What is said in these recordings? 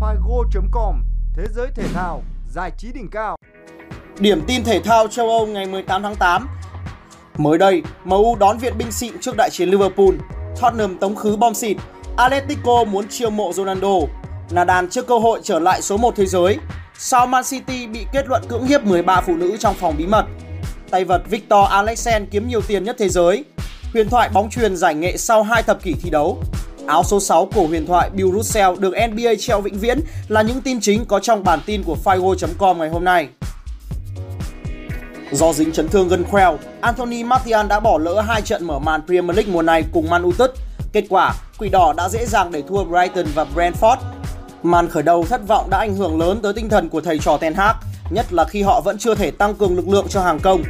Figo.com Thế giới thể thao, giải trí đỉnh cao. Điểm tin thể thao châu Âu ngày 18 tháng 8 Mới đây, MU đón viện binh xịn trước đại chiến Liverpool Tottenham tống khứ bom xịt. Atletico muốn chiêu mộ Ronaldo. Nadal trước cơ hội trở lại số 1 thế giới. Sao Man City bị kết luận cưỡng hiếp 13 phụ nữ trong phòng bí mật. Tay vật Victor Alexen kiếm nhiều tiền nhất thế giới. Huyền thoại bóng truyền giải nghệ sau 2 thập kỷ thi đấu. Áo số 6 của huyền thoại Bill Russell được NBA treo vĩnh viễn là những tin chính có trong bản tin của Figo.com ngày hôm nay. Do dính chấn thương gân khoeo, Anthony Martial đã bỏ lỡ hai trận mở màn Premier League mùa này cùng Man United. Kết quả, Quỷ Đỏ đã dễ dàng để thua Brighton và Brentford. Màn khởi đầu thất vọng đã ảnh hưởng lớn tới tinh thần của thầy trò Ten Hag, nhất là khi họ vẫn chưa thể tăng cường lực lượng cho hàng công.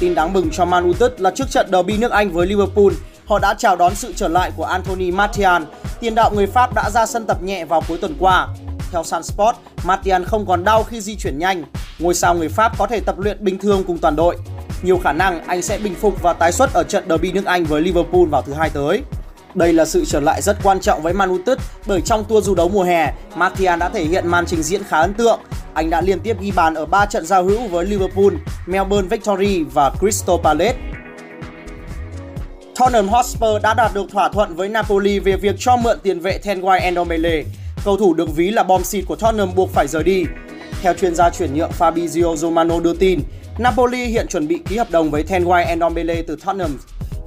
Tin đáng mừng cho Man United là trước trận derby nước Anh với Liverpool, họ đã chào đón sự trở lại của Anthony Martial. Tiền đạo người Pháp đã ra sân tập nhẹ vào cuối tuần qua. Theo Sun Sport, Martial không còn đau khi di chuyển nhanh. Ngôi sao người Pháp có thể tập luyện bình thường cùng toàn đội. Nhiều khả năng anh sẽ bình phục và tái xuất ở trận derby nước Anh với Liverpool vào thứ hai tới. Đây là sự trở lại rất quan trọng với Man United bởi trong tour du đấu mùa hè, Martial đã thể hiện màn trình diễn khá ấn tượng. Anh đã liên tiếp ghi bàn ở 3 trận giao hữu với Liverpool, Melbourne Victory và Crystal Palace. Tottenham Hotspur đã đạt được thỏa thuận với Napoli về việc cho mượn tiền vệ Tenguai Ndombele. Cầu thủ được ví là bom xịt của Tottenham buộc phải rời đi. Theo chuyên gia chuyển nhượng Fabrizio Romano đưa tin, Napoli hiện chuẩn bị ký hợp đồng với Tenguai Ndombele từ Tottenham.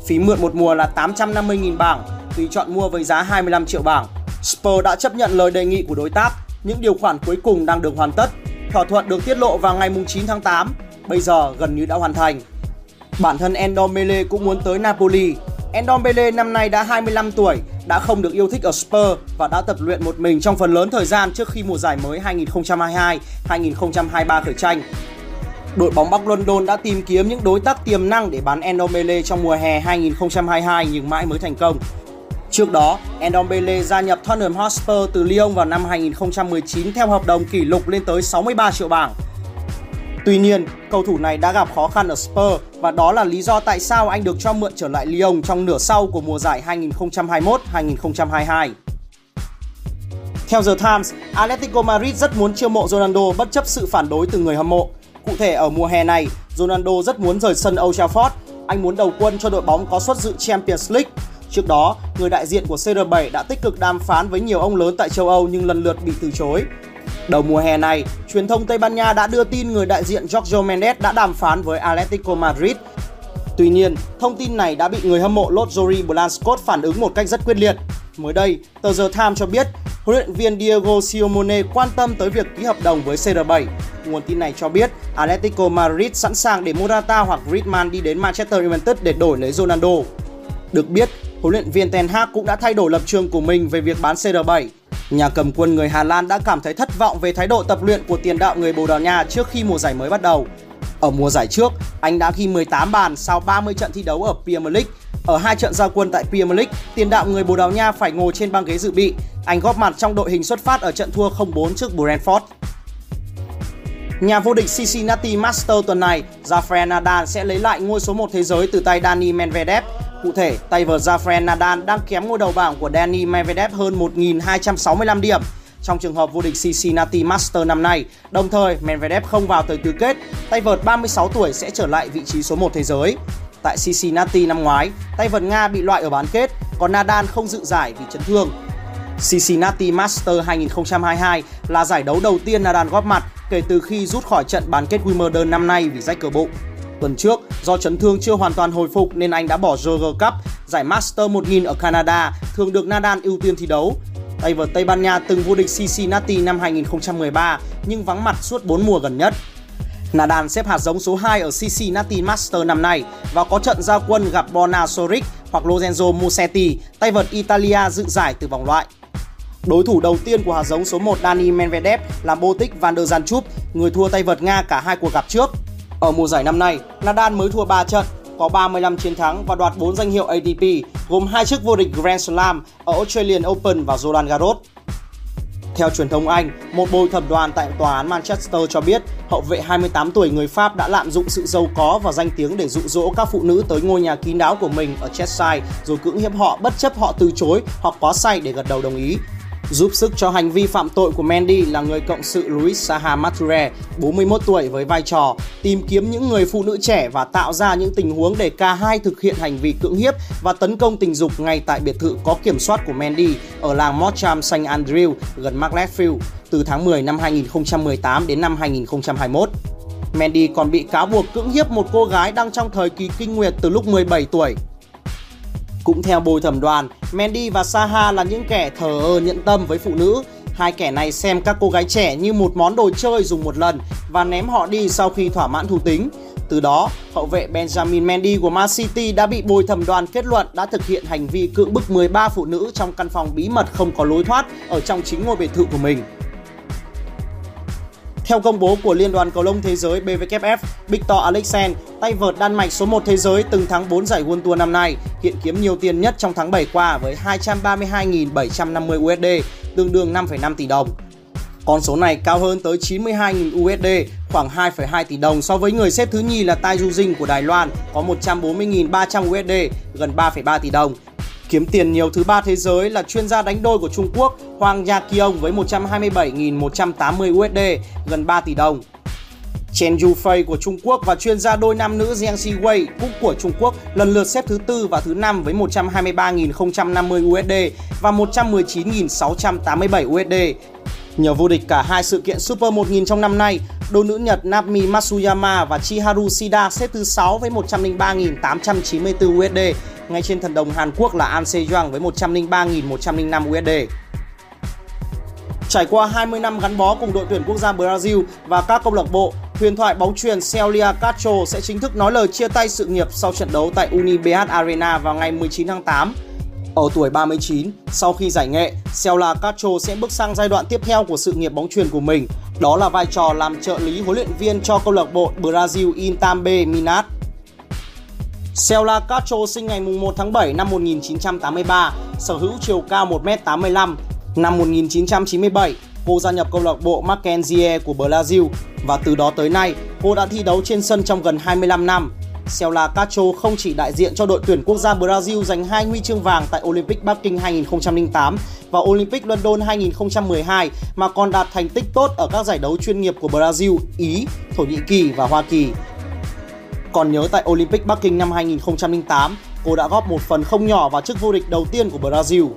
Phí mượn một mùa là 850.000 bảng, tùy chọn mua với giá 25 triệu bảng. Spurs đã chấp nhận lời đề nghị của đối tác, những điều khoản cuối cùng đang được hoàn tất. Thỏa thuận được tiết lộ vào ngày 9 tháng 8, bây giờ gần như đã hoàn thành. Bản thân Endombele cũng muốn tới Napoli. Endombele năm nay đã 25 tuổi, đã không được yêu thích ở Spurs và đã tập luyện một mình trong phần lớn thời gian trước khi mùa giải mới 2022-2023 khởi tranh. Đội bóng Bắc London đã tìm kiếm những đối tác tiềm năng để bán Endombele trong mùa hè 2022 nhưng mãi mới thành công. Trước đó, Endombele gia nhập Tottenham Hotspur từ Lyon vào năm 2019 theo hợp đồng kỷ lục lên tới 63 triệu bảng. Tuy nhiên, cầu thủ này đã gặp khó khăn ở Spurs và đó là lý do tại sao anh được cho mượn trở lại Lyon trong nửa sau của mùa giải 2021-2022. Theo The Times, Atletico Madrid rất muốn chiêu mộ Ronaldo bất chấp sự phản đối từ người hâm mộ. Cụ thể ở mùa hè này, Ronaldo rất muốn rời sân Old Trafford. Anh muốn đầu quân cho đội bóng có suất dự Champions League. Trước đó, người đại diện của CR7 đã tích cực đàm phán với nhiều ông lớn tại châu Âu nhưng lần lượt bị từ chối. Đầu mùa hè này, truyền thông Tây Ban Nha đã đưa tin người đại diện Jorge Mendes đã đàm phán với Atletico Madrid. Tuy nhiên, thông tin này đã bị người hâm mộ Lotjori Blanchot phản ứng một cách rất quyết liệt. Mới đây, tờ The Times cho biết huấn luyện viên Diego Simeone quan tâm tới việc ký hợp đồng với CR7. Nguồn tin này cho biết Atletico Madrid sẵn sàng để Morata hoặc Griezmann đi đến Manchester United để đổi lấy Ronaldo. Được biết, huấn luyện viên Ten Hag cũng đã thay đổi lập trường của mình về việc bán CR7. Nhà cầm quân người Hà Lan đã cảm thấy thất vọng về thái độ tập luyện của tiền đạo người Bồ Đào Nha trước khi mùa giải mới bắt đầu. Ở mùa giải trước, anh đã ghi 18 bàn sau 30 trận thi đấu ở Premier League. Ở hai trận giao quân tại Premier League, tiền đạo người Bồ Đào Nha phải ngồi trên băng ghế dự bị. Anh góp mặt trong đội hình xuất phát ở trận thua 0-4 trước Brentford. Nhà vô địch Cincinnati Master tuần này, Rafael Nadal sẽ lấy lại ngôi số 1 thế giới từ tay Dani Medvedev Cụ thể, tay vợt Rafael Nadal đang kém ngôi đầu bảng của Dani Medvedev hơn 1.265 điểm trong trường hợp vô địch Cincinnati Master năm nay. Đồng thời, Medvedev không vào tới tứ kết, tay vợt 36 tuổi sẽ trở lại vị trí số 1 thế giới. Tại Cincinnati năm ngoái, tay vợt Nga bị loại ở bán kết, còn Nadal không dự giải vì chấn thương. Cincinnati Master 2022 là giải đấu đầu tiên Nadal góp mặt kể từ khi rút khỏi trận bán kết Wimbledon năm nay vì rách cờ bụng. Tuần trước, do chấn thương chưa hoàn toàn hồi phục nên anh đã bỏ Roger Cup, giải Master 1000 ở Canada, thường được Nadal ưu tiên thi đấu. Tay vợt Tây Ban Nha từng vô địch Cincinnati năm 2013 nhưng vắng mặt suốt 4 mùa gần nhất. Nadal xếp hạt giống số 2 ở Cincinnati Master năm nay và có trận giao quân gặp Borna Soric hoặc Lorenzo Musetti, tay vợt Italia dự giải từ vòng loại. Đối thủ đầu tiên của hạt giống số 1 Dani Medvedev là Botic van der Zandschulp, người thua tay vợt Nga cả hai cuộc gặp trước. Ở mùa giải năm nay, Nadal mới thua 3 trận, có 35 chiến thắng và đoạt 4 danh hiệu ATP, gồm hai chức vô địch Grand Slam ở Australian Open và Roland Garros. Theo truyền thông Anh, một bồi thẩm đoàn tại tòa án Manchester cho biết hậu vệ 28 tuổi người Pháp đã lạm dụng sự giàu có và danh tiếng để dụ dỗ các phụ nữ tới ngôi nhà kín đáo của mình ở Cheshire rồi cưỡng hiếp họ bất chấp họ từ chối hoặc quá say để gật đầu đồng ý. Giúp sức cho hành vi phạm tội của Mendy là người cộng sự Luis Saha Mature, 41 tuổi với vai trò tìm kiếm những người phụ nữ trẻ và tạo ra những tình huống để cả hai thực hiện hành vi cưỡng hiếp và tấn công tình dục ngay tại biệt thự có kiểm soát của Mendy ở làng Mottram St. Andrew gần Macclesfield từ tháng 10 năm 2018 đến năm 2021. Mendy còn bị cáo buộc cưỡng hiếp một cô gái đang trong thời kỳ kinh nguyệt từ lúc 17 tuổi. Cũng theo bồi thẩm đoàn, Mendy và Saha là những kẻ thờ ơ nhẫn tâm với phụ nữ. Hai kẻ này xem các cô gái trẻ như một món đồ chơi dùng một lần và ném họ đi sau khi thỏa mãn thú tính. Từ đó, hậu vệ Benjamin Mendy của Man City đã bị bồi thẩm đoàn kết luận đã thực hiện hành vi cưỡng bức 13 phụ nữ trong căn phòng bí mật không có lối thoát ở trong chính ngôi biệt thự của mình. Theo công bố của Liên đoàn Cầu lông Thế giới BWF, Victor Alexander, tay vợt Đan Mạch số 1 thế giới từng thắng 4 giải World Tour năm nay, hiện kiếm nhiều tiền nhất trong tháng 7 qua với 232.750 USD, tương đương 5,5 tỷ đồng. Con số này cao hơn tới 92.000 USD, khoảng 2,2 tỷ đồng so với người xếp thứ nhì là Tai Ju Jing của Đài Loan có 140.300 USD, gần 3,3 tỷ đồng. Kiếm tiền nhiều thứ ba thế giới là chuyên gia đánh đôi của Trung Quốc Hoàng Gia Kiong với 127.180 USD, gần 3 tỷ đồng. Chen Yufei của Trung Quốc và chuyên gia đôi nam nữ Jiang Siwei cũng của Trung Quốc lần lượt xếp thứ tư và thứ năm với 123.050 USD và 119.687 USD. Nhờ vô địch cả hai sự kiện Super 1000 trong năm nay, đôi nữ Nhật Nami Matsuyama và Chiharu Shida xếp thứ 6 với 103.894 USD, ngay trên thần đồng Hàn Quốc là An Sejong với 103.105 USD. Trải qua 20 năm gắn bó cùng đội tuyển quốc gia Brazil và các câu lạc bộ, huyền thoại bóng chuyền Celia Castro sẽ chính thức nói lời chia tay sự nghiệp sau trận đấu tại Unibh Arena vào ngày 19 tháng 8. Ở tuổi 39, sau khi giải nghệ, Celia Castro sẽ bước sang giai đoạn tiếp theo của sự nghiệp bóng chuyền của mình, đó là vai trò làm trợ lý huấn luyện viên cho câu lạc bộ Brazil Intambe Minas. Celia Castro sinh ngày 1 tháng 7 năm 1983, sở hữu chiều cao 1m85, Năm 1997, cô gia nhập câu lạc bộ Mackenzie của Brazil và từ đó tới nay, cô đã thi đấu trên sân trong gần 25 năm. Celia Castro không chỉ đại diện cho đội tuyển quốc gia Brazil giành hai huy chương vàng tại Olympic Bắc Kinh 2008 và Olympic London 2012 mà còn đạt thành tích tốt ở các giải đấu chuyên nghiệp của Brazil, Ý, Thổ Nhĩ Kỳ và Hoa Kỳ. Còn nhớ tại Olympic Bắc Kinh năm 2008, cô đã góp một phần không nhỏ vào chức vô địch đầu tiên của Brazil.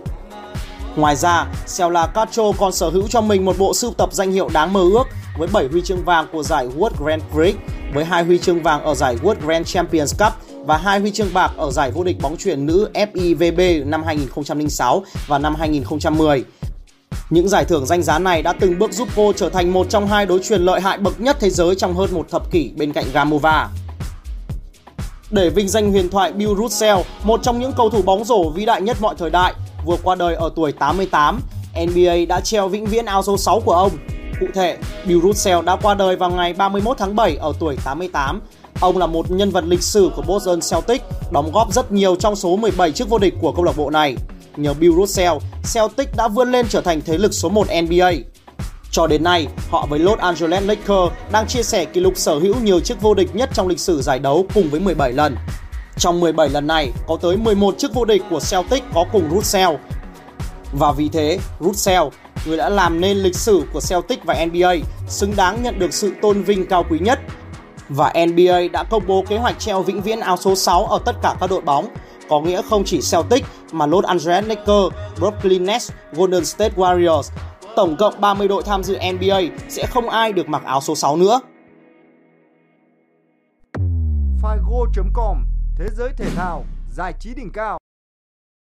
Ngoài ra, Celia Castro còn sở hữu cho mình một bộ sưu tập danh hiệu đáng mơ ước với 7 huy chương vàng của giải World Grand Prix, với hai huy chương vàng ở giải World Grand Champions Cup và hai huy chương bạc ở giải vô địch bóng chuyền nữ FIVB năm 2006 và năm 2010. Những giải thưởng danh giá này đã từng bước giúp cô trở thành một trong hai đối truyền lợi hại bậc nhất thế giới trong hơn một thập kỷ bên cạnh Gamova. Để vinh danh huyền thoại Bill Russell, một trong những cầu thủ bóng rổ vĩ đại nhất mọi thời đại, vừa qua đời ở tuổi 88, NBA đã treo vĩnh viễn áo số 6 của ông. Cụ thể, Bill Russell đã qua đời vào ngày 31 tháng 7 ở tuổi 88. Ông là một nhân vật lịch sử của Boston Celtics, đóng góp rất nhiều trong số 17 chức vô địch của câu lạc bộ này. Nhờ Bill Russell, Celtics đã vươn lên trở thành thế lực số 1 NBA. Cho đến nay, họ với Los Angeles Lakers đang chia sẻ kỷ lục sở hữu nhiều chức vô địch nhất trong lịch sử giải đấu cùng với 17 lần. Trong 17 lần này, có tới 11 chức vô địch của Celtic có cùng Russell. Và vì thế, Russell, người đã làm nên lịch sử của Celtic và NBA, xứng đáng nhận được sự tôn vinh cao quý nhất. Và NBA đã công bố kế hoạch treo vĩnh viễn áo số 6 ở tất cả các đội bóng, có nghĩa không chỉ Celtic mà Los Angeles Lakers, Brooklyn Nets, Golden State Warriors, tổng cộng 30 đội tham dự NBA sẽ không ai được mặc áo số 6 nữa. Figo.com Thế giới thể thao, giải trí đỉnh cao